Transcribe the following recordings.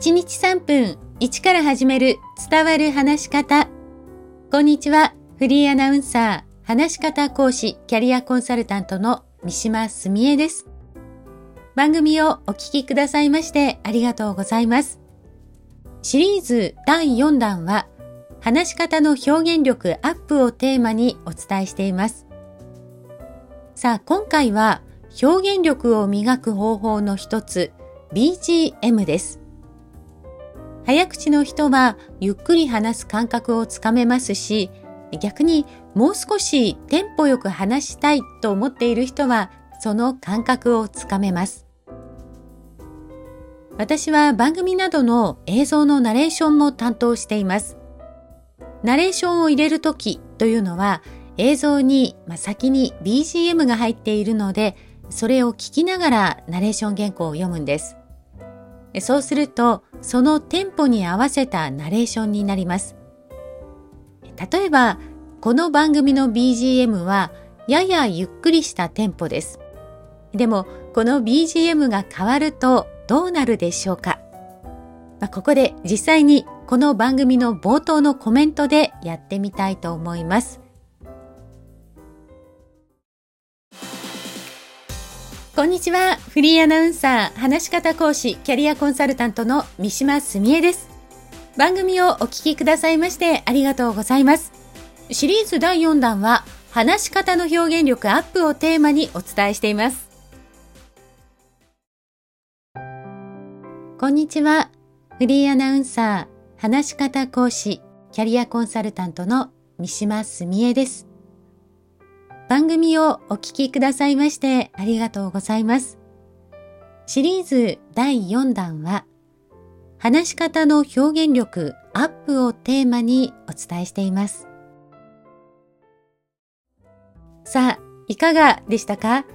1日3分1から始める伝わる話し方。こんにちは。フリーアナウンサー、話し方講師、キャリアコンサルタントの三島澄江です。番組をお聞きくださいましてありがとうございます。シリーズ第4弾は、話し方の表現力アップをテーマにお伝えしています。さあ、今回は表現力を磨く方法の一つ、BGM です。早口の人はゆっくり話す感覚をつかめますし、逆にもう少しテンポよく話したいと思っている人はその感覚をつかめます。私は番組などの映像のナレーションも担当しています。ナレーションを入れるときというのは映像に先に BGM が入っているのでそれを聞きながらナレーション原稿を読むんです。そうするとそのテンポに合わせたナレーションになります。例えば、この番組の BGM はややゆっくりしたテンポです。でも、この BGM が変わるとどうなるでしょうか、まあ、ここで実際にこの番組の冒頭のコメントでやってみたいと思います。こんにちは。フリーアナウンサー、話し方講師、キャリアコンサルタントの三島澄江です。番組をお聞きくださいましてありがとうございます。シリーズ第4弾は、話し方の表現力アップをテーマにお伝えしています。こんにちは。フリーアナウンサー、話し方講師、キャリアコンサルタントの三島澄江です。番組をお聞きくださいましてありがとうございます。シリーズ第4弾は、話し方の表現力アップをテーマにお伝えしています。さあ、いかがでしたか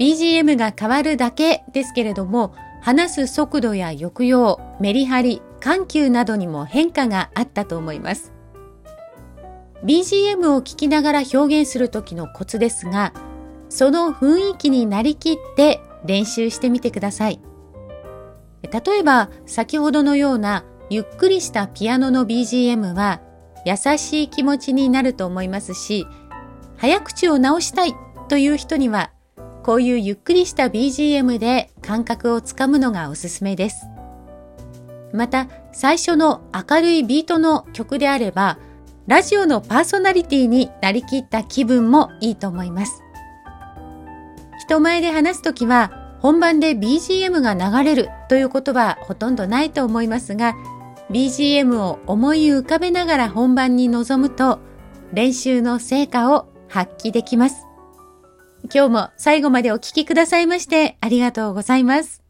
?BGM が変わるだけですけれども、話す速度や抑揚、メリハリ、緩急などにも変化があったと思います。BGM を聴きながら表現する時のコツですが、その雰囲気になりきって練習してみてください。例えば、先ほどのようなゆっくりしたピアノの BGM は優しい気持ちになると思いますし、早口を直したいという人には、こういうゆっくりした BGM で感覚をつかむのがおすすめです。また、最初の明るいビートの曲であれば、ラジオのパーソナリティになりきった気分もいいと思います。人前で話すときは本番で BGM が流れるということはほとんどないと思いますが、BGM を思い浮かべながら本番に臨むと練習の成果を発揮できます。今日も最後までお聴きくださいましてありがとうございます。